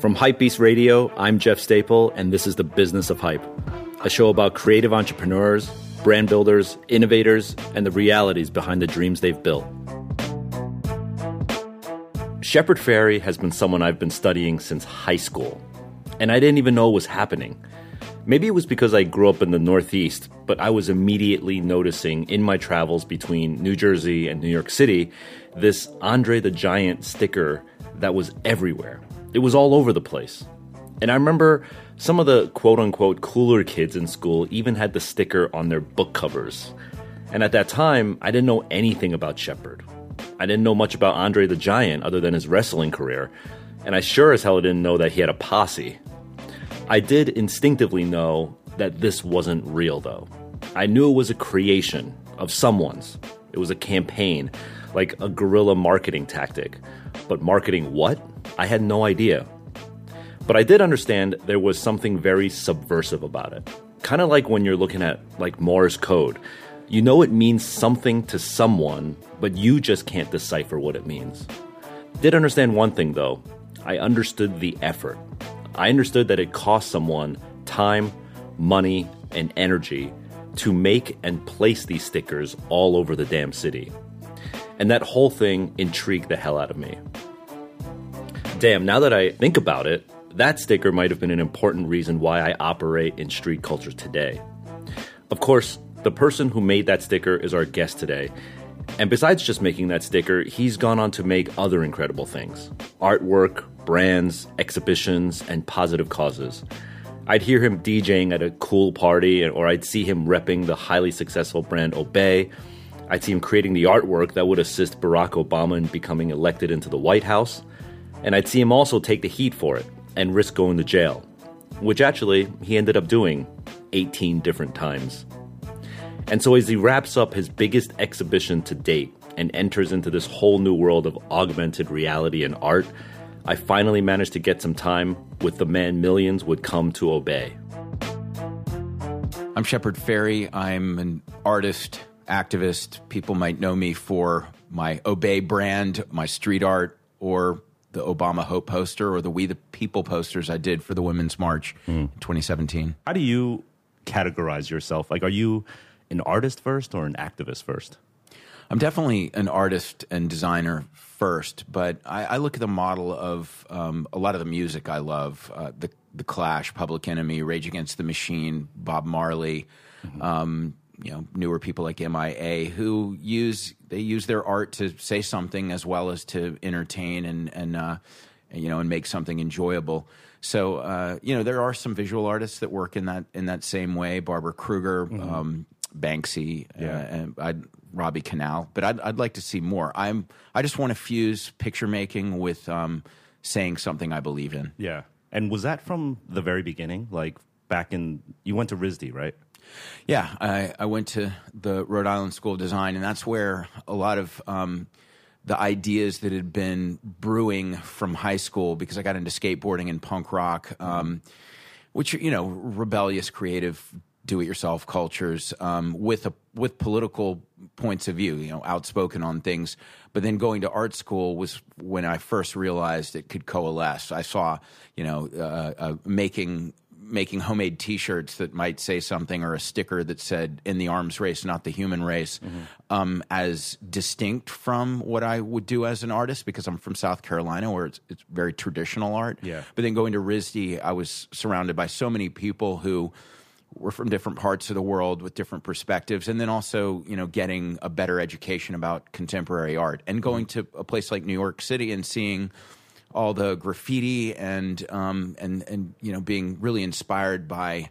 From Hypebeast Radio, I'm Jeff Staple, and this is The Business of Hype, a show about creative entrepreneurs, brand builders, innovators, and the realities behind the dreams they've built. Shepard Fairey has been someone I've been studying since high school, and I didn't even know it was happening. Maybe it was because I grew up in the Northeast, but I was immediately noticing in my travels between New Jersey and New York City this Andre the Giant sticker that was everywhere. It was all over the place. And I remember some of the quote unquote cooler kids in school even had the sticker on their book covers. And at that time, I didn't know anything about Shepard. I didn't know much about Andre the Giant other than his wrestling career. And I sure as hell didn't know that he had a posse. I did instinctively know that this wasn't real, though. I knew it was a creation of someone's. It was a campaign, like a guerrilla marketing tactic. But marketing what? I had no idea. But I did understand there was something very subversive about it. Kind of like when you're looking at like Morse code. You know it means something to someone, but you just can't decipher what it means. Did understand one thing though. I understood the effort. I understood that it cost someone time, money, and energy to make and place these stickers all over the damn city. And that whole thing intrigued the hell out of me. Damn, now that I think about it, that sticker might have been an important reason why I operate in street culture today. Of course, the person who made that sticker is our guest today. And besides just making that sticker, he's gone on to make other incredible things artwork, brands, exhibitions, and positive causes. I'd hear him DJing at a cool party, or I'd see him repping the highly successful brand Obey. I'd see him creating the artwork that would assist Barack Obama in becoming elected into the White House. And I'd see him also take the heat for it and risk going to jail, which actually he ended up doing 18 different times. And so, as he wraps up his biggest exhibition to date and enters into this whole new world of augmented reality and art, I finally managed to get some time with the man millions would come to obey. I'm Shepard Fairey. I'm an artist, activist. People might know me for my Obey brand, my street art, or the Obama Hope poster or the We the People posters I did for the Women's March mm. in 2017. How do you categorize yourself? Like, are you an artist first or an activist first? I'm definitely an artist and designer first, but I, I look at the model of um, a lot of the music I love uh, the, the Clash, Public Enemy, Rage Against the Machine, Bob Marley. Mm-hmm. Um, you know, newer people like MIA who use they use their art to say something as well as to entertain and and uh, you know and make something enjoyable. So uh, you know there are some visual artists that work in that in that same way. Barbara Kruger, mm-hmm. um, Banksy, uh, yeah. uh, and I'd, Robbie Conal, but I'd, I'd like to see more. I'm I just want to fuse picture making with um, saying something I believe in. Yeah, and was that from the very beginning? Like back in you went to RISD, right? Yeah, I, I went to the Rhode Island School of Design, and that's where a lot of um, the ideas that had been brewing from high school because I got into skateboarding and punk rock, um, which you know, rebellious, creative do-it-yourself cultures um, with a with political points of view, you know, outspoken on things. But then going to art school was when I first realized it could coalesce. I saw, you know, uh, uh, making making homemade T-shirts that might say something or a sticker that said "In the arms race, not the human race," mm-hmm. um, as distinct from what I would do as an artist because I'm from South Carolina, where it's, it's very traditional art. Yeah. But then going to RISD, I was surrounded by so many people who we're from different parts of the world with different perspectives and then also you know getting a better education about contemporary art and going to a place like new york city and seeing all the graffiti and um, and and you know being really inspired by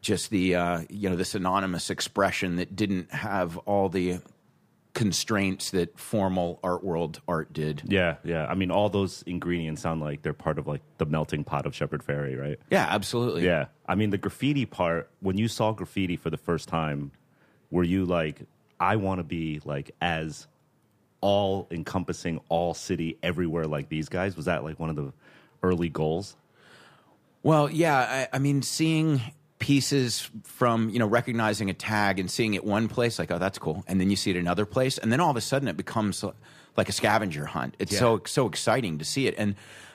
just the uh, you know this anonymous expression that didn't have all the constraints that formal art world art did. Yeah, yeah. I mean, all those ingredients sound like they're part of like the melting pot of Shepard Fairey, right? Yeah, absolutely. Yeah. I mean, the graffiti part, when you saw graffiti for the first time, were you like, I want to be like as all encompassing all city everywhere like these guys? Was that like one of the early goals? Well, yeah. I, I mean, seeing pieces from you know recognizing a tag and seeing it one place like oh that's cool and then you see it another place and then all of a sudden it becomes like a scavenger hunt it's yeah. so so exciting to see it and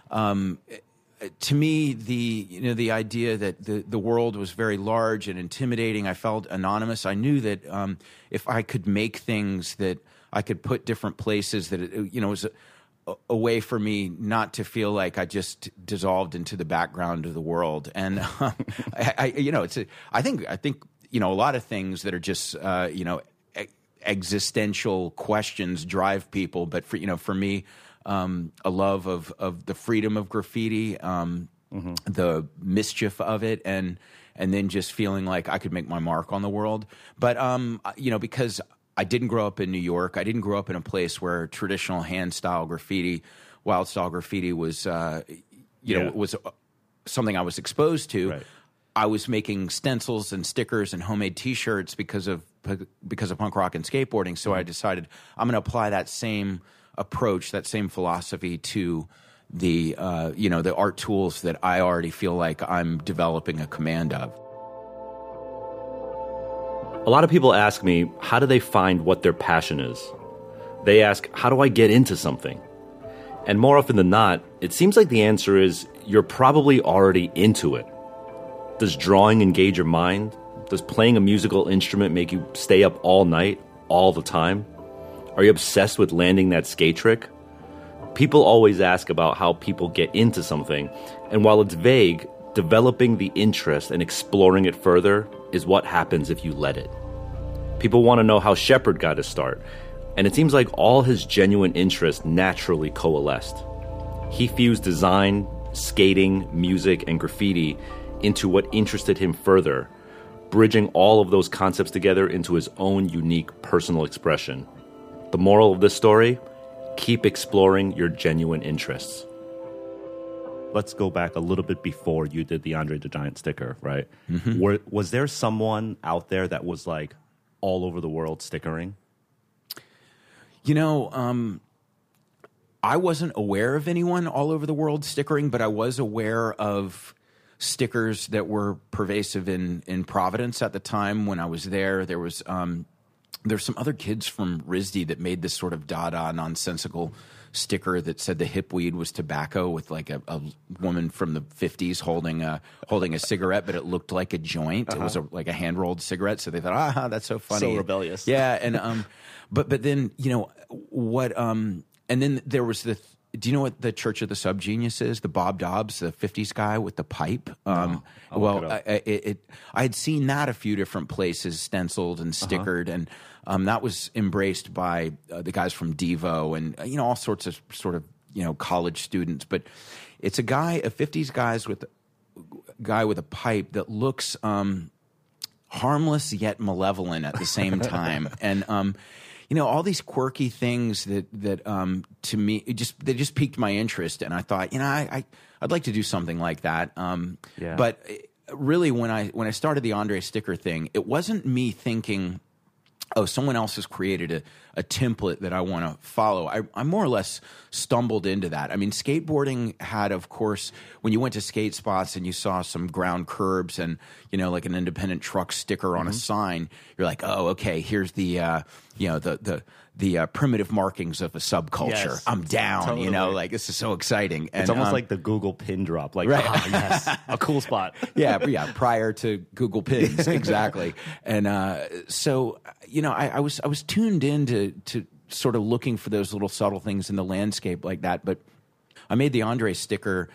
um, to me, the you know the idea that the the world was very large and intimidating. I felt anonymous. I knew that um, if I could make things that I could put different places, that it, you know was. A, a way for me not to feel like I just dissolved into the background of the world, and um, I, I, you know, it's. A, I think I think you know a lot of things that are just uh, you know existential questions drive people, but for you know for me, um, a love of of the freedom of graffiti, um, mm-hmm. the mischief of it, and and then just feeling like I could make my mark on the world. But um, you know, because I didn't grow up in New York, I didn't grow up in a place where traditional hand style graffiti, wild style graffiti was, uh, you yeah. know, was uh, something I was exposed to. Right. I was making stencils and stickers and homemade T-shirts because of because of punk rock and skateboarding. So I mm-hmm. decided I'm going to apply that same approach, that same philosophy to the uh, you know the art tools that I already feel like I'm developing a command of. A lot of people ask me, how do they find what their passion is? They ask, how do I get into something? And more often than not, it seems like the answer is you're probably already into it. Does drawing engage your mind? Does playing a musical instrument make you stay up all night, all the time? Are you obsessed with landing that skate trick? People always ask about how people get into something, and while it's vague, developing the interest and exploring it further is what happens if you let it. People want to know how Shepard got his start, and it seems like all his genuine interests naturally coalesced. He fused design, skating, music, and graffiti into what interested him further, bridging all of those concepts together into his own unique personal expression. The moral of this story keep exploring your genuine interests. Let's go back a little bit before you did the Andre the Giant sticker, right? Mm-hmm. Were, was there someone out there that was like all over the world stickering? You know, um, I wasn't aware of anyone all over the world stickering, but I was aware of stickers that were pervasive in in Providence at the time when I was there. There was um, there's some other kids from RISD that made this sort of Dada nonsensical sticker that said the hip weed was tobacco with like a, a woman from the 50s holding a holding a cigarette but it looked like a joint. Uh-huh. it was a, like a hand rolled cigarette. So they thought ah that's so funny. So rebellious. Yeah and um but but then you know what um and then there was the do you know what the Church of the Subgenius is? The Bob Dobbs, the '50s guy with the pipe. Um, well, it, I, it, it, I had seen that a few different places, stenciled and uh-huh. stickered, uh-huh. and um, that was embraced by uh, the guys from Devo and uh, you know all sorts of sort of you know college students. But it's a guy, a '50s guys with guy with a pipe that looks um, harmless yet malevolent at the same time, and um, you know all these quirky things that that um, to me just they just piqued my interest, and I thought you know I, I would like to do something like that. Um, yeah. But uh, really, when I when I started the Andre sticker thing, it wasn't me thinking oh, someone else has created a, a template that I want to follow. I, I, more or less stumbled into that. I mean, skateboarding had, of course, when you went to skate spots and you saw some ground curbs and, you know, like an independent truck sticker on mm-hmm. a sign, you're like, oh, okay, here's the, uh, you know, the, the, the uh, primitive markings of a subculture. Yes, I'm down, totally. you know, like this is so exciting. And, it's almost um, like the Google pin drop, like right. ah, yes, a cool spot. yeah, yeah. Prior to Google pins, exactly. and uh, so, you know, I, I, was I was tuned in to to sort of looking for those little subtle things in the landscape like that. But I made the Andre sticker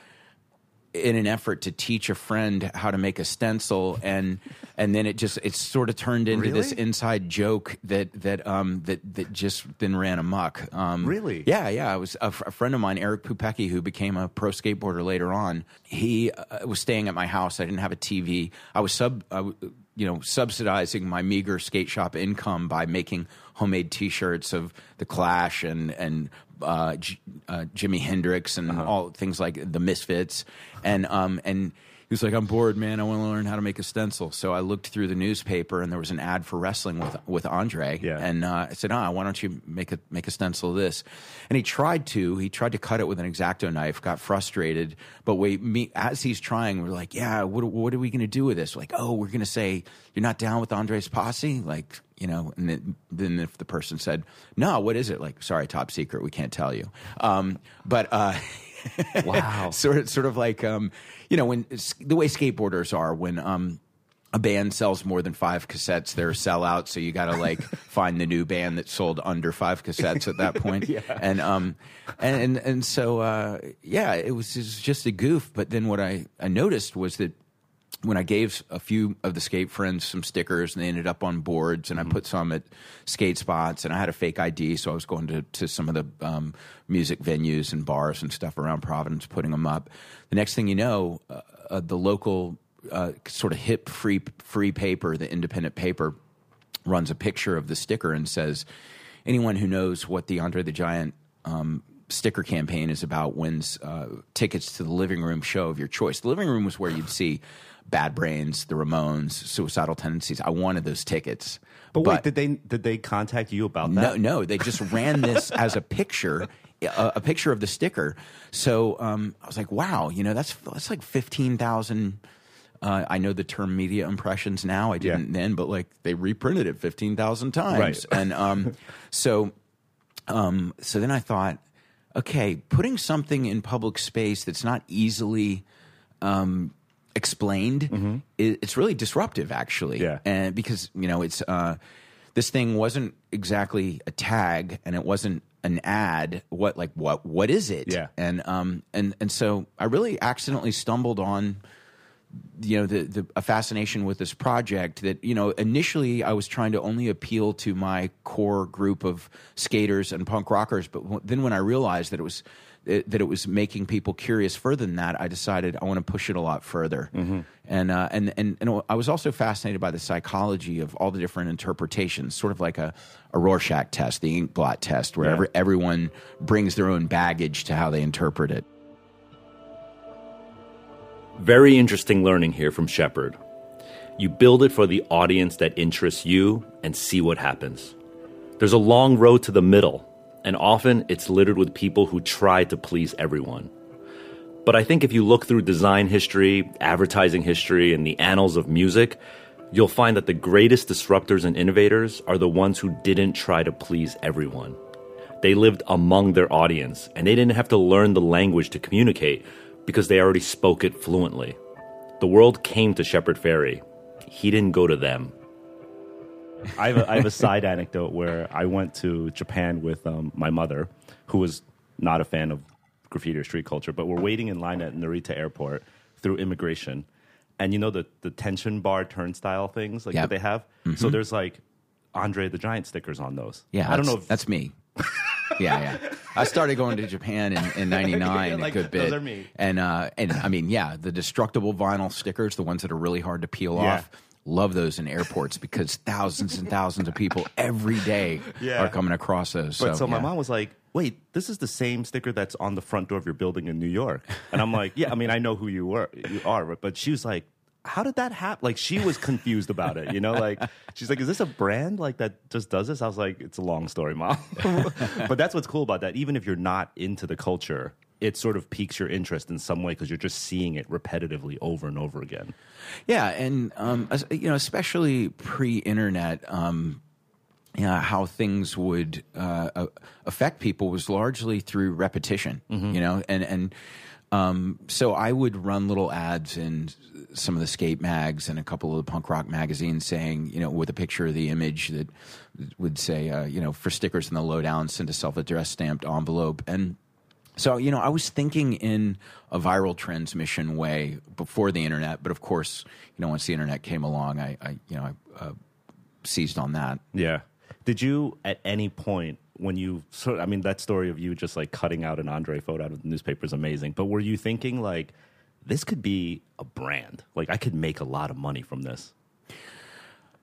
in an effort to teach a friend how to make a stencil and and then it just it sort of turned into really? this inside joke that that um that that just then ran amok um really yeah yeah I was a, f- a friend of mine Eric Pupecki who became a pro skateboarder later on he uh, was staying at my house I didn't have a TV I was sub I w- you know subsidizing my meager skate shop income by making homemade T-shirts of the Clash and and uh, G- uh, Jimi Hendrix and uh-huh. all things like the Misfits, and um, and was like, "I'm bored, man. I want to learn how to make a stencil." So I looked through the newspaper, and there was an ad for wrestling with with Andre. Yeah. And uh, I said, "Ah, oh, why don't you make a make a stencil of this?" And he tried to. He tried to cut it with an exacto knife. Got frustrated, but we me as he's trying, we're like, "Yeah, what what are we going to do with this?" We're like, "Oh, we're going to say you're not down with Andre's posse." Like, you know, and then, then, if the person said, "No, what is it?" Like, sorry, top secret, we can't tell you. Um, but uh, Wow. sort of, sort of like um, you know when the way skateboarders are when um, a band sells more than five cassettes, they're a sellout. So you got to like find the new band that sold under five cassettes at that point. yeah. And um, and and, and so uh, yeah, it was, it was just a goof. But then what I, I noticed was that when I gave a few of the skate friends some stickers and they ended up on boards, and I put some at skate spots, and I had a fake ID, so I was going to, to some of the um, music venues and bars and stuff around Providence, putting them up. The next thing you know, uh, uh, the local uh, sort of hip free free paper, the independent paper, runs a picture of the sticker and says, anyone who knows what the Andre the Giant um, sticker campaign is about wins uh, tickets to the living room show of your choice. The living room was where you'd see Bad Brains, the Ramones, Suicidal Tendencies. I wanted those tickets. But, wait, did they did they contact you about that? No, no. They just ran this as a picture, a, a, picture of the sticker. So um, I was like, wow, you know, that's that's like fifteen thousand. Uh, I know the term media impressions now. I didn't Yeah. then, but like they reprinted it fifteen thousand times, Right. and um, so um, so then I thought, okay, putting something in public space that's not easily um, explained, i it's really disruptive, actually. Yeah. and because you know it's uh, this thing wasn't exactly a tag, and it wasn't an ad. What like what what is it? Yeah. and um and and so I really accidentally stumbled on you know the, the a fascination with this project that you know initially I was trying to only appeal to my core group of skaters and punk rockers, but w- then when I realized that it was it, that it was making people curious further than that, I decided I want to push it a lot further. And, uh, and and and I was also fascinated by the psychology of all the different interpretations, sort of like a, a Rorschach test, the ink blot test, where Yeah. every, everyone brings their own baggage to how they interpret it. Very interesting learning here from Shepard. You build it for the audience that interests you and see what happens. There's a long road to the middle, and often it's littered with people who try to please everyone. But I think if you look through design history, advertising history, and the annals of music, you'll find that the greatest disruptors and innovators are the ones who didn't try to please everyone. They lived among their audience, and they didn't have to learn the language to communicate because they already spoke it fluently. The world came to Shepard Fairey. He didn't go to them. I have a, I have a side anecdote where I went to Japan with um, my mother, who was not a fan of graffiti or street culture, but we're waiting in line at Narita Airport through immigration, and you know the the tension bar turnstile things like Yep. that they have. So there's like Andre the Giant stickers on those. Yeah, I don't that's- know. If, that's me. yeah, yeah. I started going to Japan in, in '99 Like, a good those bit, are me. and uh, and I mean, yeah, the destructible vinyl stickers, the ones that are really hard to peel Yeah. off. Love those in airports because thousands and thousands of people every day Yeah. are coming across those. But so, my yeah. mom was like, "Wait, this is the same sticker that's on the front door of your building in New York." And I'm like, "Yeah, I mean, I know who you were, you are." But she was like, "How did that happen?" Like she was confused about it. You know, like she's like, "Is this a brand like that just does this?" I was like, "It's a long story, mom." but that's what's cool about that. Even if you're not into the culture, it sort of piques your interest in some way because you're just seeing it repetitively over and over again. Yeah, and um, you know, especially pre-internet, um, you know, how things would uh, affect people was largely through repetition. You know, and and um, so I would run little ads in some of the skate mags and a couple of the punk rock magazines, saying, you know, with a picture of the image that would say, uh, you know, for stickers in the lowdown, send a self-addressed stamped envelope, and so, you know, I was thinking in a viral transmission way before the internet, but of course, you know, once the internet came along, I, I you know, I uh, seized on that. Yeah. Did you at any point when you sort I mean that story of you just like cutting out an Andre photo out of the newspaper is amazing, but were you thinking like this could be a brand? Like I could make a lot of money from this.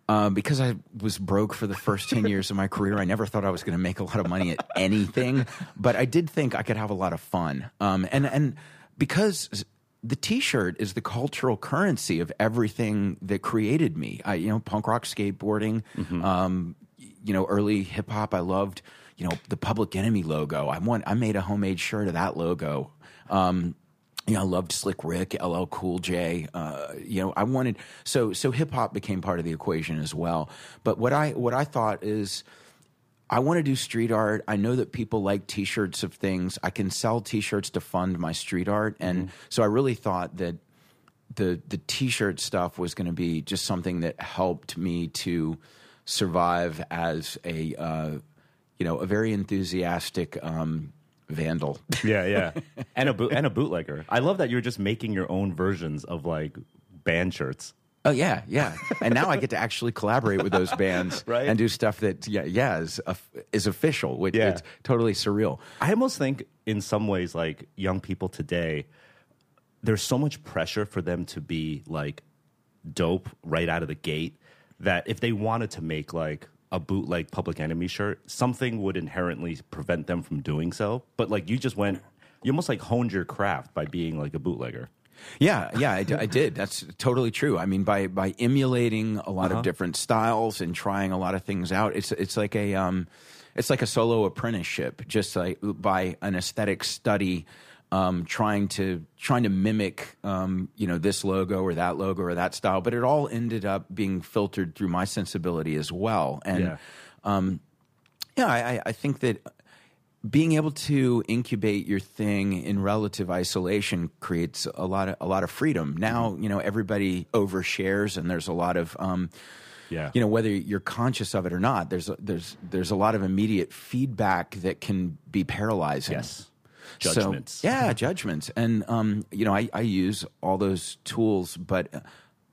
Uh, because I was broke for the first 10 years of my career, I never thought I was going to make a lot of money at anything, but I did think I could have a lot of fun. Um, and, and because the t-shirt is the cultural currency of everything that created me. I, you know, punk rock skateboarding, um, you know, early hip hop. I loved, you know, the Public Enemy logo. I want, I made a homemade shirt of that logo. Um, you know, I loved Slick Rick, LL Cool J. Uh, you know, I wanted so so hip hop became part of the equation as well. But what I what I thought is I want to do street art. I know that people like T-shirts of things. I can sell T-shirts to fund my street art, and Mm-hmm. so I really thought that the the T-shirt stuff was going to be just something that helped me to survive as a uh, you know a very enthusiastic um, vandal. Yeah, yeah. and a boot and a bootlegger. I love that you're just making your own versions of like band shirts. Oh yeah, yeah. And now I get to actually collaborate with those bands Right. and do stuff that yeah, yeah is is official, which Yeah. it's totally surreal. I almost think in some ways like young people today there's so much pressure for them to be like dope right out of the gate that if they wanted to make like a bootleg public enemy shirt something would inherently prevent them from doing so but like you just went you almost like honed your craft by being like a bootlegger Yeah, yeah, I, d- I did. That's totally true. I mean, by by emulating a lot of different styles and trying a lot of things out, it's it's like a um, it's like a solo apprenticeship, just like by an aesthetic study. Um, trying to trying to mimic, um, you know, this logo or that logo or that style, but it all ended up being filtered through my sensibility as well. And Yeah. yeah, I, I- I think that being able to incubate your thing in relative isolation creates a lot of a lot of freedom. Now, you know, everybody overshares, and there's a lot of, um, Yeah. you know, whether you're conscious of it or not. There's a, there's there's a lot of immediate feedback that can be paralyzing. Yes. So- yeah, judgments. And, um, you know, I, I use all those tools, but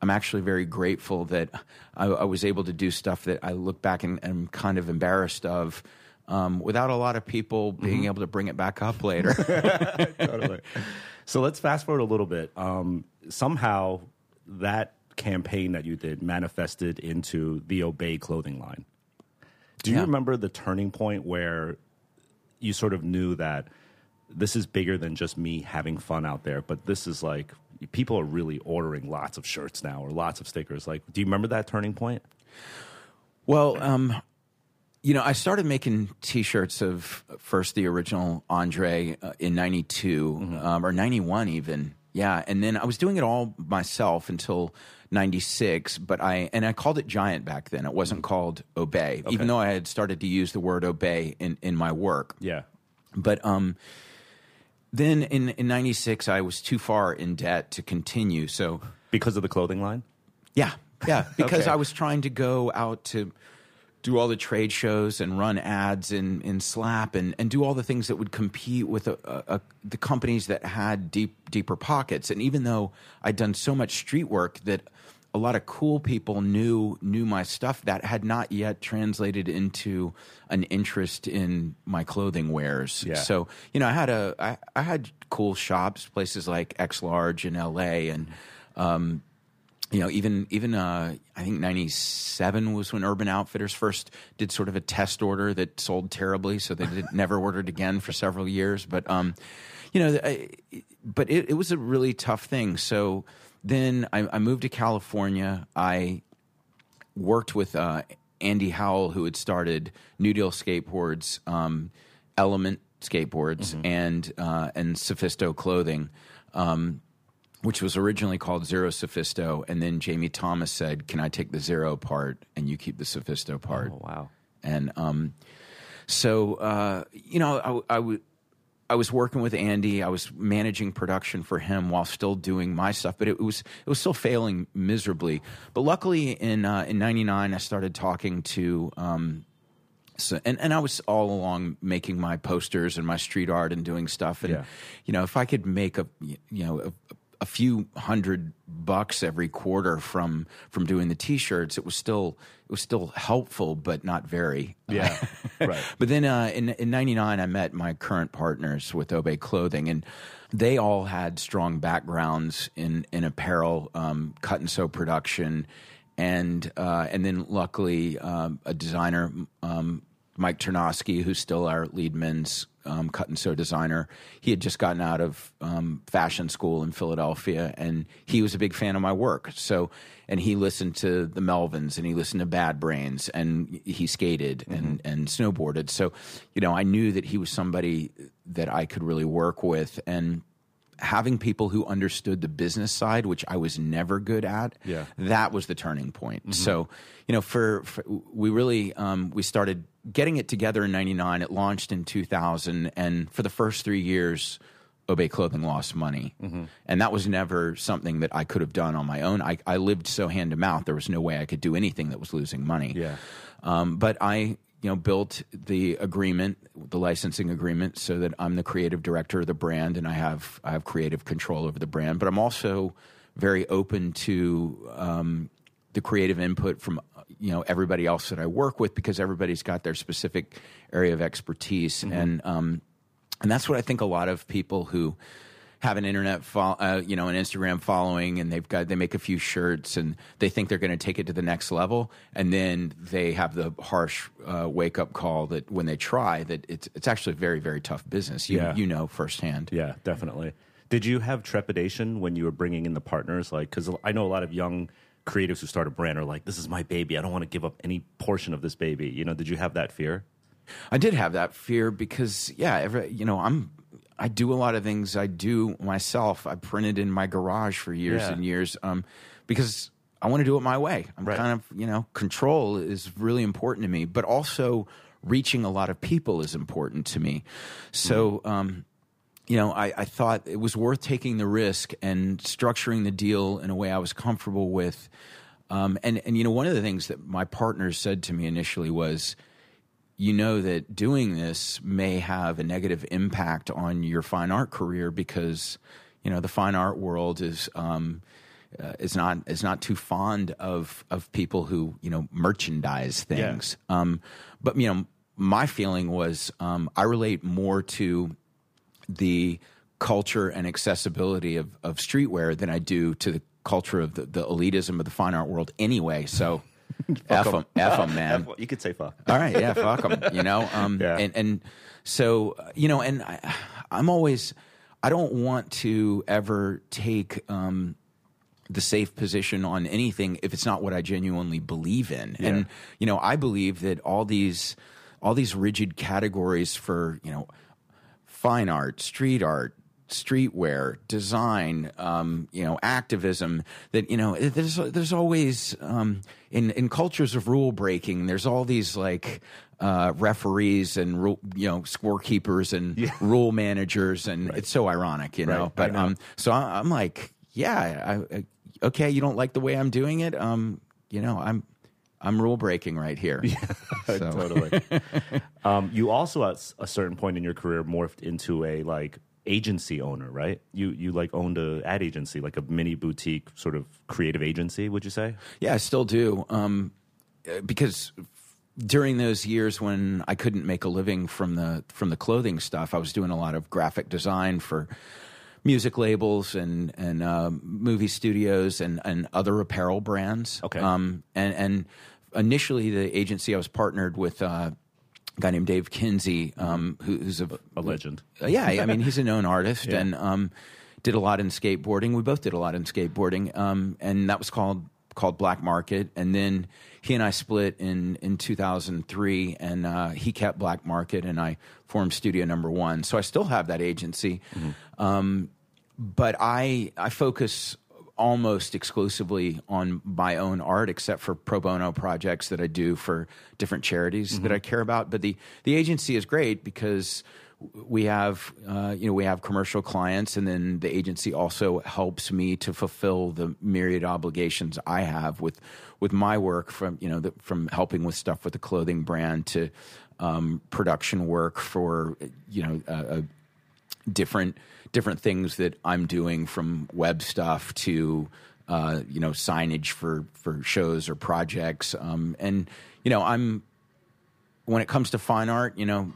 I'm actually very grateful that I, I was able to do stuff that I look back and am kind of embarrassed of um, without a lot of people being able to bring it back up later. totally. So let's fast forward a little bit. Um, somehow that campaign that you did manifested into the Obey clothing line. Do you Yeah. remember the turning point where you sort of knew that this is bigger than just me having fun out there, but this is like people are really ordering lots of shirts now or lots of stickers. Like, do you remember that turning point? Well, um, you know, I started making T-shirts of first the original Andre uh, in '92 um, or '91 even, yeah, and then I was doing it all myself until '96. But I and I called it Giant back then. It wasn't called Obey, even though I had started to use the word Obey in in my work. Yeah. But um, then in in '96, I was too far in debt to continue. So Because of the clothing line? yeah, yeah, because Okay. I was trying to go out to do all the trade shows and run ads in, in Slap and, and do all the things that would compete with a, a, a, the companies that had deep deeper pockets. And even though I'd done so much street work that a lot of cool people knew knew my stuff, that had not yet translated into an interest in my clothing wares. Yeah. So you know, I had a I, I had cool shops, places like X Large in L.A. and um, you know, even even uh, I think '97 was when Urban Outfitters first did sort of a test order that sold terribly, so they did, never ordered again for several years. But um, you know, I, but it, it was a really tough thing. So then I, I moved to California. I worked with uh, Andy Howell, who had started New Deal Skateboards, um, Element Skateboards, and uh, and Sophisto Clothing. Um, which was originally called Zero Sophisto, and then Jamie Thomas said, "Can I take the zero part and you keep the Sophisto part?" Oh, wow. And um, so uh, you know, I, I w- I was working with Andy. I was managing production for him while still doing my stuff, but it was it was still failing miserably. But luckily, in uh, in '99, I started talking to. Um, so, and, and I was all along making my posters and my street art and doing stuff. And, Yeah. you know, if I could make a, you know, a, a few hundred bucks every quarter from, from doing the t-shirts, it was still, it was still helpful, but not very. Yeah. right. But then uh, in in '99, I met my current partners with Obey Clothing, and they all had strong backgrounds in in apparel, um, cut and sew production, and uh, and then luckily um, a designer, um, Mike Ternosky, who's still our lead men's um, cut and sew designer. He had just gotten out of um, fashion school in Philadelphia, and he was a big fan of my work. So, and he listened to the Melvins, and he listened to Bad Brains, and he skated and and snowboarded. So, you know, I knew that he was somebody that I could really work with, and having people who understood the business side, which I was never good at, Yeah. that was the turning point. So, you know, for, for we really um, we started getting it together in 99 it launched in 2000 and for the first three years obey clothing lost money Mm-hmm. and that was never something that i could have done on my own I, I lived so hand to mouth there was no way i could do anything that was losing money Yeah. um, but I, you know, built the agreement, the licensing agreement, so that I'm the creative director of the brand, and I have I have creative control over the brand. But I'm also very open to um, the creative input from you know everybody else that I work with because everybody's got their specific area of expertise, and um, and that's what I think a lot of people who have an internet, fo- uh, you know, an Instagram following, and they've got they make a few shirts, and they think they're going to take it to the next level, and then they have the harsh uh, wake up call that when they try, that it's it's actually a very very tough business. You Yeah. you know firsthand. Yeah, definitely. Did you have trepidation when you were bringing in the partners? Like, because I know a lot of young creatives who start a brand are like, "This is my baby. I don't want to give up any portion of this baby." You know, did you have that fear? I did have that fear because yeah, every, you know, I'm I do a lot of things I do myself. I printed in my garage for years Yeah. and years um, because I want to do it my way. I'm Right. kind of you know control is really important to me, but also reaching a lot of people is important to me. So. Um, you know, I, I thought it was worth taking the risk and structuring the deal in a way I was comfortable with. Um, and, and, you know, one of the things that my partners said to me initially was, you know that doing this may have a negative impact on your fine art career because you know the fine art world is um, uh, is not is not too fond of of people who you know merchandise things. Um, but you know, my feeling was um, I relate more to the culture and accessibility of, of streetwear than I do to the culture of the, the elitism of the fine art world anyway. So. F them, F them, man. You could say fuck. All right, yeah, fuck them. You know, um, Yeah. and and so you know, and I, I'm always, I don't want to ever take um, the safe position on anything if it's not what I genuinely believe in. And you know, I believe that all these all these rigid categories for you know fine art, street art, streetwear, design, um, you know, activism. That you know, there's there's always um, in in cultures of rule breaking. There's all these like uh, referees and rule, you know, scorekeepers and rule managers, and it's so ironic, you know. Right, But know. um, so I, I'm like, yeah, I, I, okay, you don't like the way I'm doing it, um, you know, I'm. I'm rule breaking right here. So- totally. um, you also at a certain point in your career morphed into a like agency owner, right? You you like owned a ad agency, like a mini boutique sort of creative agency. Would you say? Yeah, I still do. Um, uh, because during those years when I couldn't make a living from the from the clothing stuff, I was doing a lot of graphic design for music labels and and uh, movie studios and and other apparel brands. Okay. Um, and and initially the agency I was partnered with. Uh, a guy named Dave Kinsey, um, who, who's a, A legend. uh, yeah, I mean, he's a known artist Yeah. and um, did a lot in skateboarding. We both did a lot in skateboarding, um, and that was called called Black Market. And then he and I split in in 2003, and uh, he kept Black Market, and I formed Studio Number One. So I still have that agency, um, but I I focus almost exclusively on my own art except for pro bono projects that I do for different charities that I care about. But the the agency is great because we have uh, you know we have commercial clients and then the agency also helps me to fulfill the myriad obligations I have with with my work from you know the, from helping with stuff with the clothing brand to um, production work for you know a, a different different things that I'm doing from web stuff to uh, you know signage for for shows or projects. Um, and you know I'm when it comes to fine art you know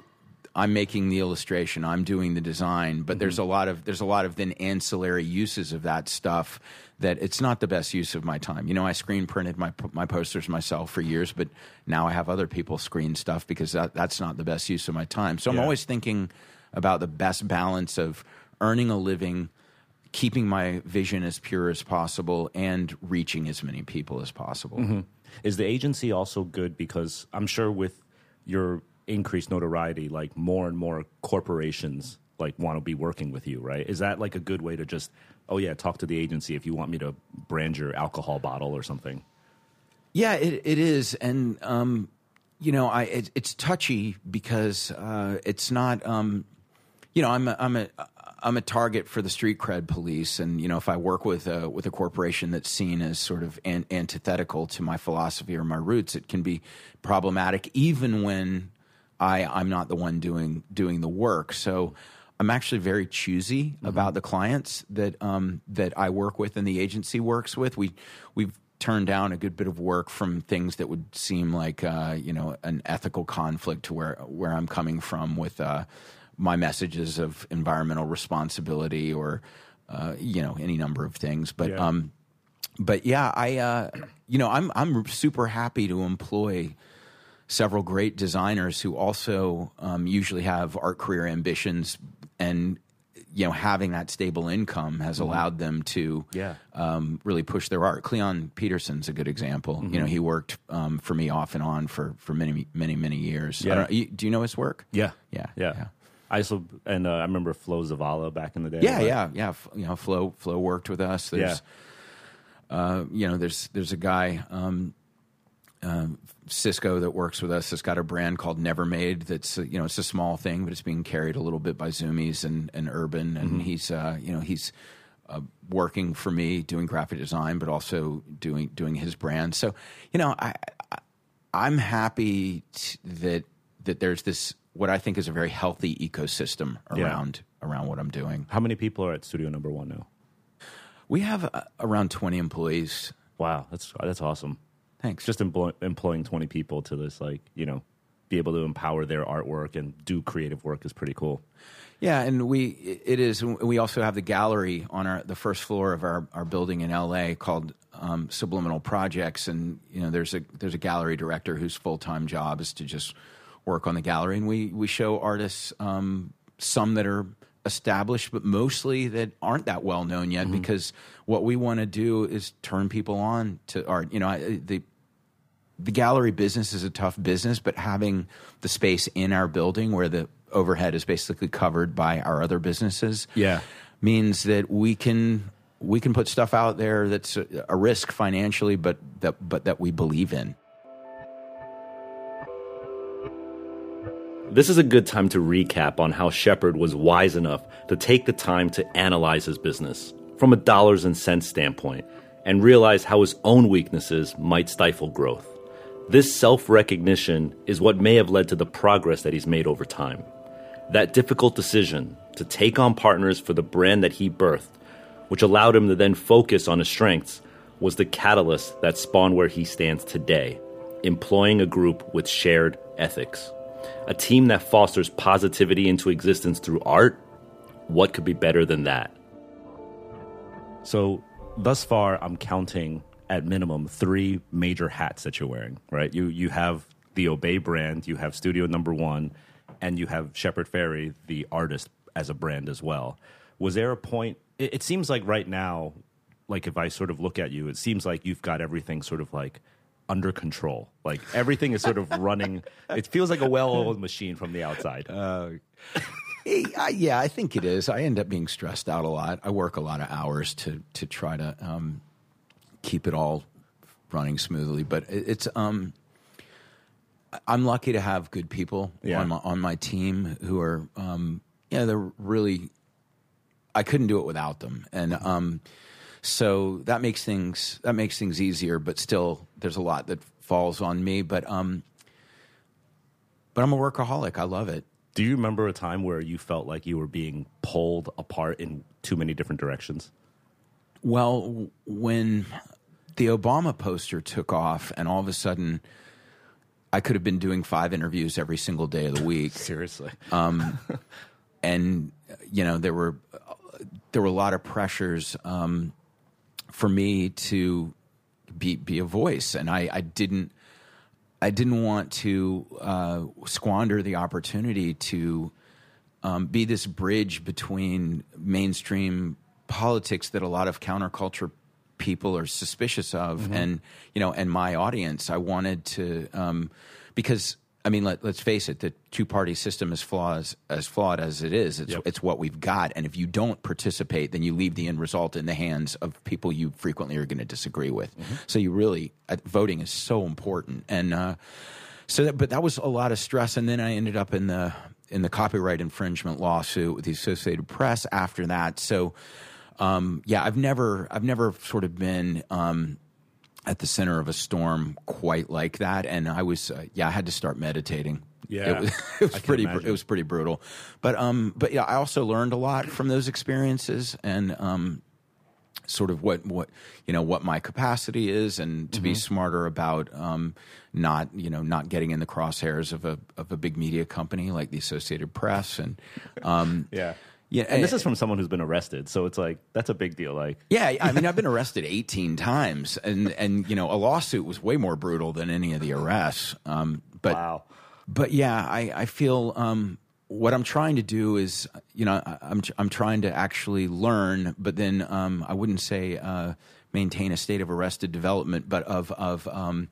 I'm making the illustration I'm doing the design but there's a lot of there's a lot of then ancillary uses of that stuff that it's not the best use of my time. You know I screen printed my my posters myself for years but now I have other people screen stuff because that, that's not the best use of my time. So I'm always thinking about the best balance of earning a living, keeping my vision as pure as possible, and reaching as many people as possible. Is the agency also good because I'm sure with your increased notoriety, like more and more corporations like want to be working with you, right? Is that like a good way to just, oh yeah, talk to the agency if you want me to brand your alcohol bottle or something? Yeah, it, it is. And, um, you know, I it, it's touchy because uh, it's not. Um, you know, I'm a, I'm a I'm a target for the street cred police, and you know, if I work with a with a corporation that's seen as sort of an, antithetical to my philosophy or my roots, it can be problematic, even when I I'm not the one doing doing the work. So. I'm actually very choosy mm-hmm. about the clients that um, that I work with and the agency works with. We we've turned down a good bit of work from things that would seem like uh, you know an ethical conflict to where where I'm coming from with uh, my messages of environmental responsibility or uh, you know any number of things. But yeah. um, but yeah, I uh, you know I'm I'm super happy to employ several great designers who also um, usually have art career ambitions and you know having that stable income has mm-hmm. allowed them to yeah. um, really push their art. Cleon Peterson's a good example. Mm-hmm. You know, he worked um, for me off and on for for many many many years. Yeah. do you know his work? Yeah, yeah, yeah. yeah. I also and uh, I remember Flo Zavala back in the day. Yeah, yeah, yeah. You know, Flo Flo worked with us. There's, yeah. Uh, you know, there's there's a guy. Um, uh, Cisco that works with us has got a brand called Never Made. That's you know it's a small thing, but it's being carried a little bit by Zumiez and, and Urban, and mm-hmm. he's uh, you know he's uh, working for me doing graphic design, but also doing doing his brand. So you know I, I am happy t- that that there's this what I think is a very healthy ecosystem around yeah. around what I'm doing. How many people are at Studio Number One now? We have uh, around 20 employees. Wow, that's that's awesome. Thanks. Just employ, employing 20 people to this, like, you know, be able to empower their artwork and do creative work is pretty cool. Yeah, and we it is. We also have the gallery on our the first floor of our, our building in LA called um, Subliminal Projects, and you know there's a there's a gallery director whose full time job is to just work on the gallery, and we we show artists um, some that are established, but mostly that aren't that well known yet. Mm-hmm. Because what we want to do is turn people on to art. You know, the the gallery business is a tough business, but having the space in our building where the overhead is basically covered by our other businesses, yeah, means that we can we can put stuff out there that's a, a risk financially, but that but that we believe in. This is a good time to recap on how Shepard was wise enough to take the time to analyze his business from a dollars and cents standpoint and realize how his own weaknesses might stifle growth. This self recognition is what may have led to the progress that he's made over time. That difficult decision to take on partners for the brand that he birthed, which allowed him to then focus on his strengths, was the catalyst that spawned where he stands today, employing a group with shared ethics. A team that fosters positivity into existence through art. What could be better than that? So, thus far, I'm counting at minimum three major hats that you're wearing, right? You you have the Obey brand, you have Studio Number One, and you have Shepard Fairey, the artist, as a brand as well. Was there a point? It, it seems like right now, like if I sort of look at you, it seems like you've got everything sort of like under control. Like everything is sort of running. It feels like a well-oiled machine from the outside. Uh, yeah, I think it is. I end up being stressed out a lot. I work a lot of hours to to try to um, keep it all running smoothly. But it's um, I'm lucky to have good people yeah. on my on my team who are um, yeah they're really I couldn't do it without them and um, so that makes things that makes things easier. But still, there's a lot that falls on me. But um, but I'm a workaholic. I love it. Do you remember a time where you felt like you were being pulled apart in too many different directions? Well, when the Obama poster took off, and all of a sudden, I could have been doing five interviews every single day of the week. Seriously. Um, and you know there were there were a lot of pressures um, for me to be be a voice, and I, I didn't I didn't want to uh, squander the opportunity to um, be this bridge between mainstream politics that a lot of counterculture people are suspicious of, mm-hmm. and you know, and my audience. I wanted to um, because I mean, let, us face it, the two party system is flaws as flawed as it is. It's, yep. it's what we've got, and if you don't participate, then you leave the end result in the hands of people you frequently are going to disagree with. Mm-hmm. So you really uh, voting is so important, and uh, so that, but that was a lot of stress, and then I ended up in the in the copyright infringement lawsuit with the Associated Press after that. So, um, yeah, I've never I've never sort of been. Um, at the center of a storm quite like that and i was uh, yeah i had to start meditating Yeah. it was, it was pretty imagine. it was pretty brutal but um but yeah i also learned a lot from those experiences and um sort of what what you know what my capacity is and to Mm-hmm. be smarter about um not you know not getting in the crosshairs of a of a big media company like the Associated Press and um Yeah. Yeah And this eh, is from someone who's been arrested, so it's like that's a big deal. Like, yeah, I mean, I've been arrested 18 times, and and you know, a lawsuit was way more brutal than any of the arrests. Um, but wow. but yeah, I I feel um, what I'm trying to do is, you know, I- I'm I'm trying to actually learn, but then um, I wouldn't say uh, maintain a state of arrested development, but of of um,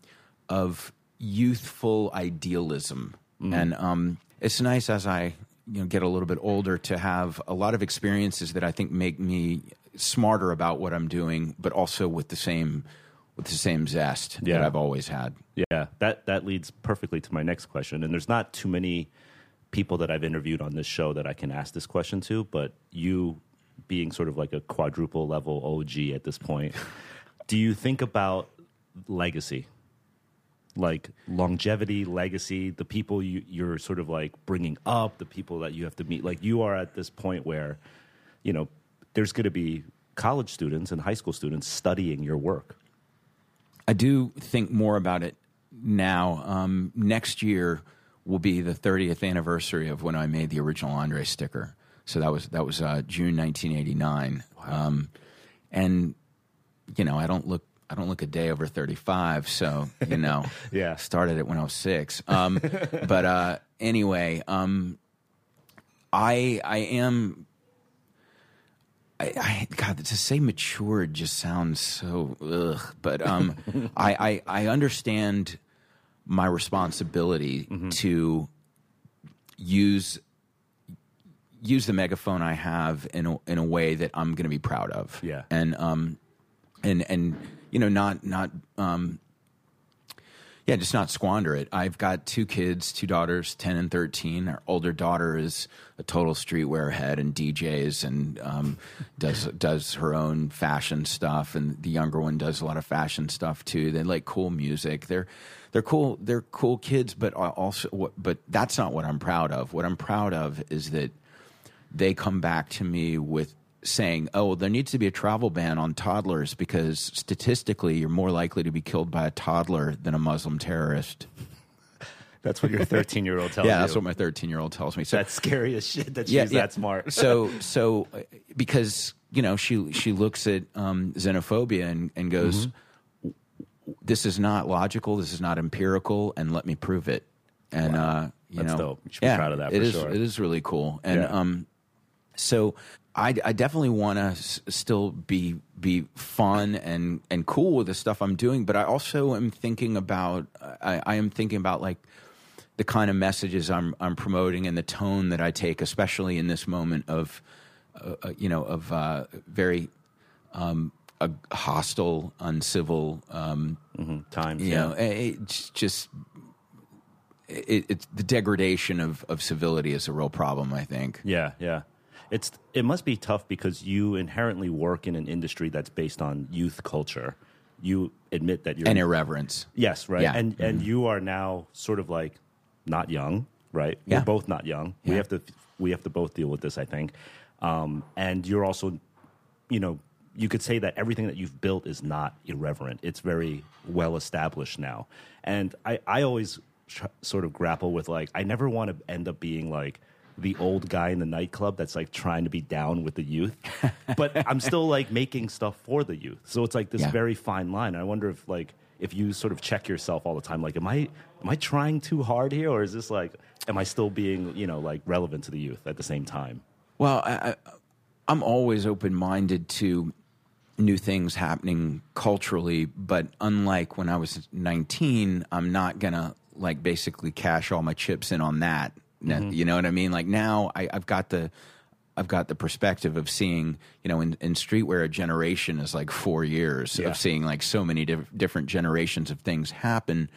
of youthful idealism, and um, it's nice as I you know get a little bit older to have a lot of experiences that I think make me smarter about what I'm doing, but also with the same with the same zest that I've always had. Yeah, that that leads perfectly to my next question. And there's not too many people that I've interviewed on this show that I can ask this question to, but you being sort of like a quadruple level OG at this point, do you think about legacy? Like longevity, legacy, the people you, you're sort of like bringing up, the people that you have to meet. Like you are at this point where, you know, there's going to be college students and high school students studying your work. I do think more about it now. Um, next year will be the 30th anniversary of when I made the original Andre sticker. So that was that was uh, June 1989. Um, and you know, I don't look I don't look a day over 35. So you know, Yeah. started it when I was six. Um, but uh, anyway, um, I I am I, I God to say matured just sounds so ugh. But um, I, I I understand my responsibility Mm-hmm. to use use the megaphone I have in a, in a way that I'm going to be proud of. Yeah. and um, and and you know not not um, yeah, just not squander it. I've got two kids, two daughters, 10 and 13. Our older daughter is a total streetwear head and DJs and um, does does her own fashion stuff. And the younger one does a lot of fashion stuff too. They like cool music. They're they're cool. They're cool kids, but also but that's not what I'm proud of. What I'm proud of is that they come back to me with saying, "Oh, well, there needs to be a travel ban on toddlers because statistically, you're more likely to be killed by a toddler than a Muslim terrorist." That's what your 13 year old tells yeah, you. that's what my 13 year old tells me. So That's scary as shit that she's that smart. so so because you know she she looks at um, xenophobia and, and goes, "This is not logical. This is not empirical, and let me prove it." And uh, you That's know, dope. You should be yeah, proud of that it for is- sure. It is really cool, and Yeah. um, so I, I definitely want to s- still be be fun and and cool with the stuff I'm doing, but I also am thinking about I, I am thinking about like the kind of messages I'm I'm promoting and the tone that I take, especially in this moment of uh, uh, you know of uh, very um, a hostile, uncivil. Um, Times. you yeah. know, it's just it, it's the degradation of of civility is a real problem. I think. Yeah, yeah. It's it must be tough because you inherently work in an industry that's based on youth culture. You admit that you're And irreverence. yes, right, Yeah. Mm-hmm. and and you are now sort of like not young, right? Yeah. We're both not young. We have to we have to both deal with this, I think. Um, and you're also, you know, you could say that everything that you've built is not irreverent. It's very well established now. And I I always tr- sort of grapple with like I never want to end up being like the old guy in the nightclub that's like trying to be down with the youth, but I'm still like making stuff for the youth. So it's like this Yeah. very fine line. I wonder if like if you sort of check yourself all the time, like am I am I trying too hard here, or is this like am I still being you know like relevant to the youth at the same time? Well, I, I, I'm always open minded to new things happening culturally, but unlike when I was 19, I'm not gonna like basically cash all my chips in on that. Mm-hmm. You know what I mean? Like now, I, I've got the I've got the perspective of seeing, you know, in, in streetwear, a generation is like four years Yeah. of seeing like so many diff- different generations of things happen.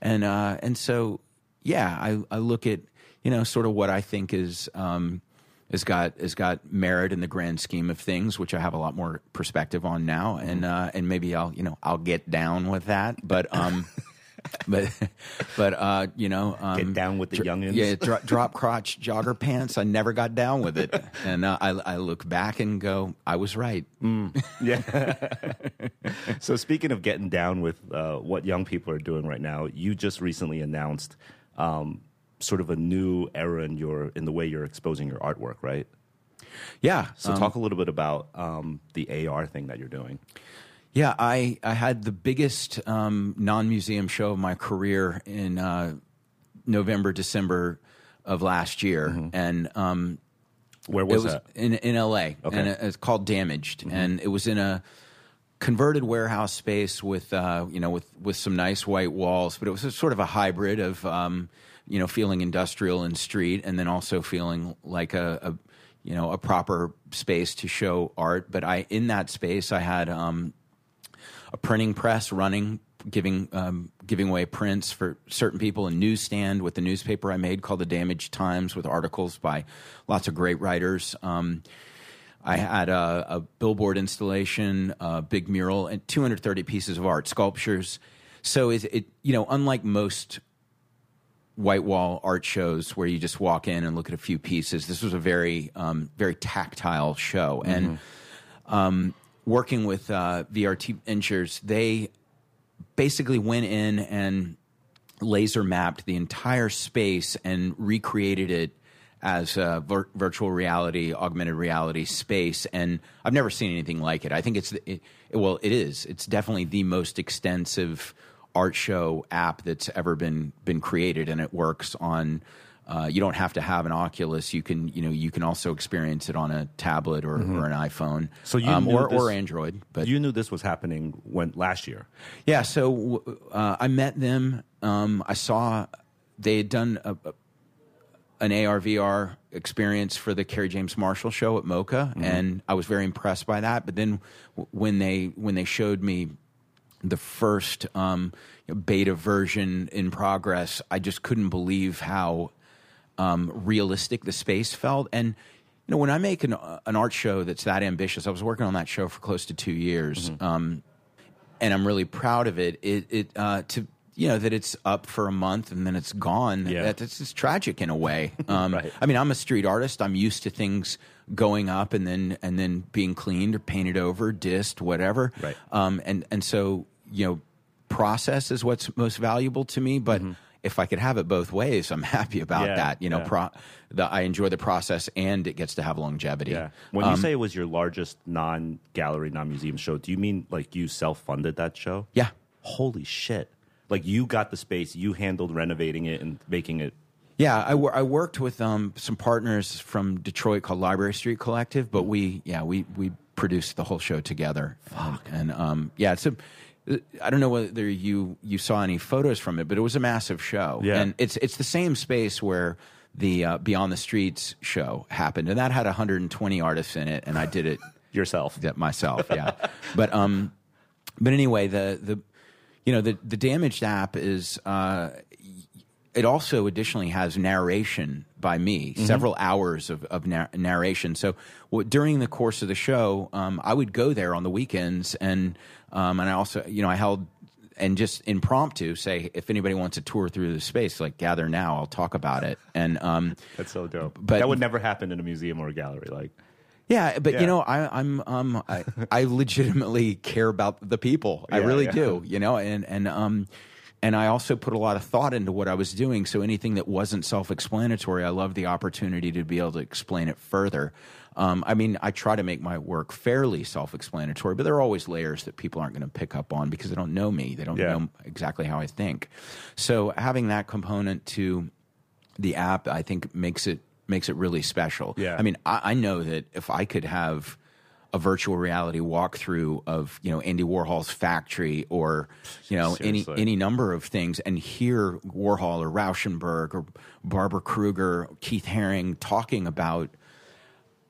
and uh, and so yeah, I I look at you know sort of what I think is. Um, has got has got merit in the grand scheme of things, which I have a lot more perspective on now, and uh, and maybe I'll you know I'll get down with that, but um, but but uh, you know, um, Get down with the youngins. Yeah, dro- drop crotch jogger pants. I never got down with it, and uh, I I look back and go, I was right. Yeah. so speaking of getting down with uh, what young people are doing right now, you just recently announced um, sort of a new era in your in the way you're exposing your artwork, right? Yeah. So talk a little bit about um, the AR thing that you're doing. Yeah, I, I had the biggest um, non museum show of my career in uh, November, December of last year. And um, Where it was, was that? in, in LA. Okay. Mm-hmm. And it- it's called Damaged. And it was in a converted warehouse space with, uh, you know, with, with some nice white walls, but it was a sort of a hybrid of, um, you know, feeling industrial and street and then also feeling like a, a you know, a proper space to show art. But I, in that space, I had, um, a printing press running, giving um, giving away prints for certain people, a newsstand with the newspaper I made called the Damaged Times with articles by lots of great writers. Um, I had a, a billboard installation, a big mural, and 230 pieces of art, sculptures. So it, it you know, unlike most white wall art shows where you just walk in and look at a few pieces. This was a very, um, very tactile show, and um, working with uh, VRT Ventures, they basically went in and laser mapped the entire space and recreated it as a vir- virtual reality, augmented reality space. And I've never seen anything like it. I think it's, the- it, well, it is. It's definitely the most extensive art show app that's ever been been created, and it works on. Uh, you don't have to have an Oculus. You can, you know, you can also experience it on a tablet or, or an iPhone, So you um, or, this- or Android. But you knew this was happening when last year. yeah, so uh, I met them. Um, I saw they had done a, a, an AR VR experience for the Kerry James Marshall show at MOCA, and I was very impressed by that. But then w- when they when they showed me the first um, beta version in progress, I just couldn't believe how um, realistic the space felt. And you know, when I make an, an art show that's that ambitious, I was working on that show for close to two years, um, and I'm really proud of it. It, it uh, to you know that it's up for a month and then it's gone. Yeah. That, it's, it's tragic in a way. Um, Right. I mean, I'm a street artist. I'm used to things going up and then and then being cleaned or painted over, dissed, whatever. Right. Um, and and so you know, process is what's most valuable to me. But if I could have it both ways, I'm happy about. Yeah, that. You know, yeah. pro, the, I enjoy the process and it gets to have longevity. Yeah. When you say it was your largest non-gallery, non-museum show, do you mean like you self-funded that show? Yeah. Holy shit! Like you got the space, you handled renovating it and making it. Yeah, I, I worked with um, some partners from Detroit called Library Street Collective, but we yeah we we produced the whole show together. And, and um, yeah, it's a. I don't know whether you you saw any photos from it, but it was a massive show. Yeah. and it's it's the same space where the uh, Beyond the Streets show happened, and that had 120 artists in it, and I did it Yourself. that myself. Yeah, but um, but anyway, the the you know the the damaged app is uh, it also additionally has narration by me, several hours of, of nar- narration. So during the course of the show, um, I would go there on the weekends, and um, and I also, you know, I held and just impromptu say if anybody wants a tour through the space, like gather now, I'll talk about it. And um, That's so dope. But- that would never happen in a museum or a gallery. Like, yeah, but Yeah. you know, I, I'm um, I, I legitimately care about the people. I really yeah. do. You know, and and um, and I also put a lot of thought into what I was doing. So anything that wasn't self-explanatory, I love the opportunity to be able to explain it further. Um, I mean, I try to make my work fairly self-explanatory, but there are always layers that people aren't going to pick up on because they don't know me. They don't Yeah. know exactly how I think. So having that component to the app, I think makes it makes it really special. Yeah. I mean, I, I know that if I could have a virtual reality walkthrough of you know Andy Warhol's factory or you know any Seriously. any number of things and hear Warhol or Rauschenberg or Barbara Kruger, Keith Haring talking about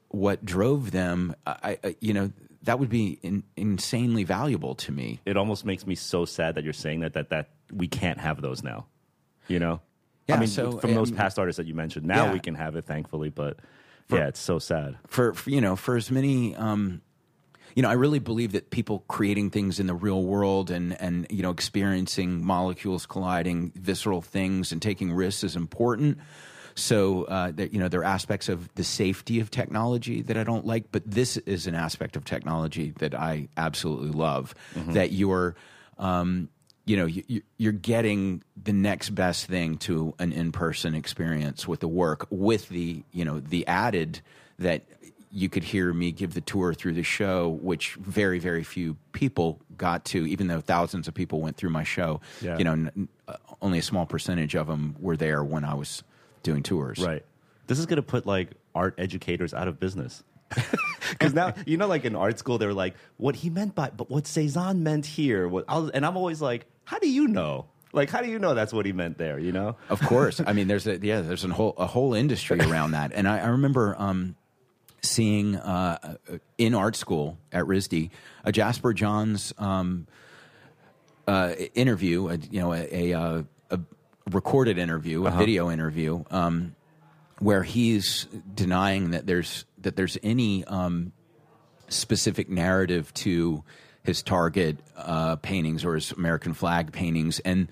what drove them, I, I you know that would be in, insanely valuable to me. it almost makes me so sad that you're saying that that that we can't have those now. You know, Yeah, I mean, so, from those past artists that you mentioned, now yeah. we can have it, thankfully. But yeah, it's so sad. for, for you know for as many um you know i really believe that people creating things in the real world and and you know experiencing molecules colliding visceral things and taking risks is important so uh, that you know there are aspects of the safety of technology that I don't like, but this is an aspect of technology that I absolutely love. That you're, um, you know, you, you're getting the next best thing to an in-person experience with the work, with the you know the added that you could hear me give the tour through the show, which very very few people got to, even though thousands of people went through my show. Yeah. You know, n- n- uh, only a small percentage of them were there when I was doing tours. Right. This is going to put like art educators out of business. Because now, you know, like in art school, they're like, what he meant by, but what Cezanne meant here. What, I'll, and I'm always like, how do you know? Like, how do you know that's what he meant there, you know? Of course. I mean, there's a yeah, there's a whole a whole industry around that, and I, I remember um, seeing uh, in art school at RISD a Jasper Johns um, uh, interview, a, you know, a, a, uh, a recorded interview, a video interview, um, where he's denying that there's that there's any um, specific narrative to his target uh, paintings or his American flag paintings, and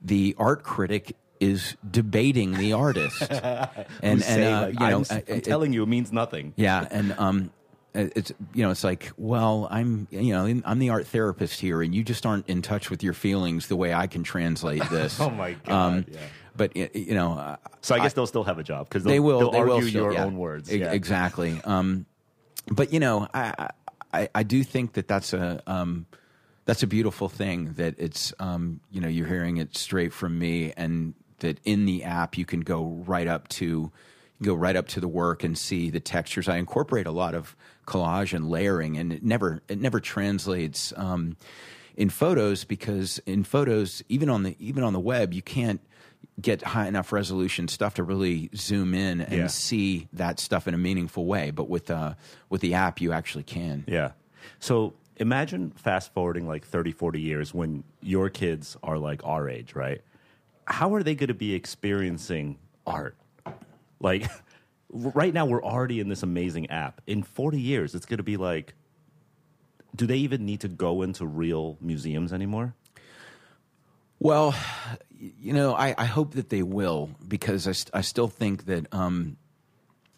the art critic is debating the artist, and saying, uh, like, you know, I'm, I'm it- telling you, it means nothing. yeah, and um, it's you know, it's like, well, I'm you know, I'm the art therapist here, and you just aren't in touch with your feelings the way I can translate this. Oh my God, Um, yeah. But you know, uh, So I guess they'll still have a job because they will. They'll they argue will still- your yeah. own words. E- Yeah. Exactly. Um, but you know, I, I I do think that that's a um, that's a beautiful thing that it's um, you know you're hearing it straight from me, and that in the app you can go right up to go right up to the work and see the textures. I incorporate a lot of collage and layering, and it never it never translates. Um, in photos because in photos even on the even on the web you can't get high enough resolution stuff to really zoom in and Yeah. see that stuff in a meaningful way but with uh with the app you actually can Yeah. So imagine fast forwarding like 30, 40 years when your kids are like our age, right? How are they going to be experiencing art? Like, right now, we're already in this amazing app. In 40 years, it's going to be like, do they even need to go into real museums anymore? Well, you know, I, I hope that they will because I, st- I still think that um,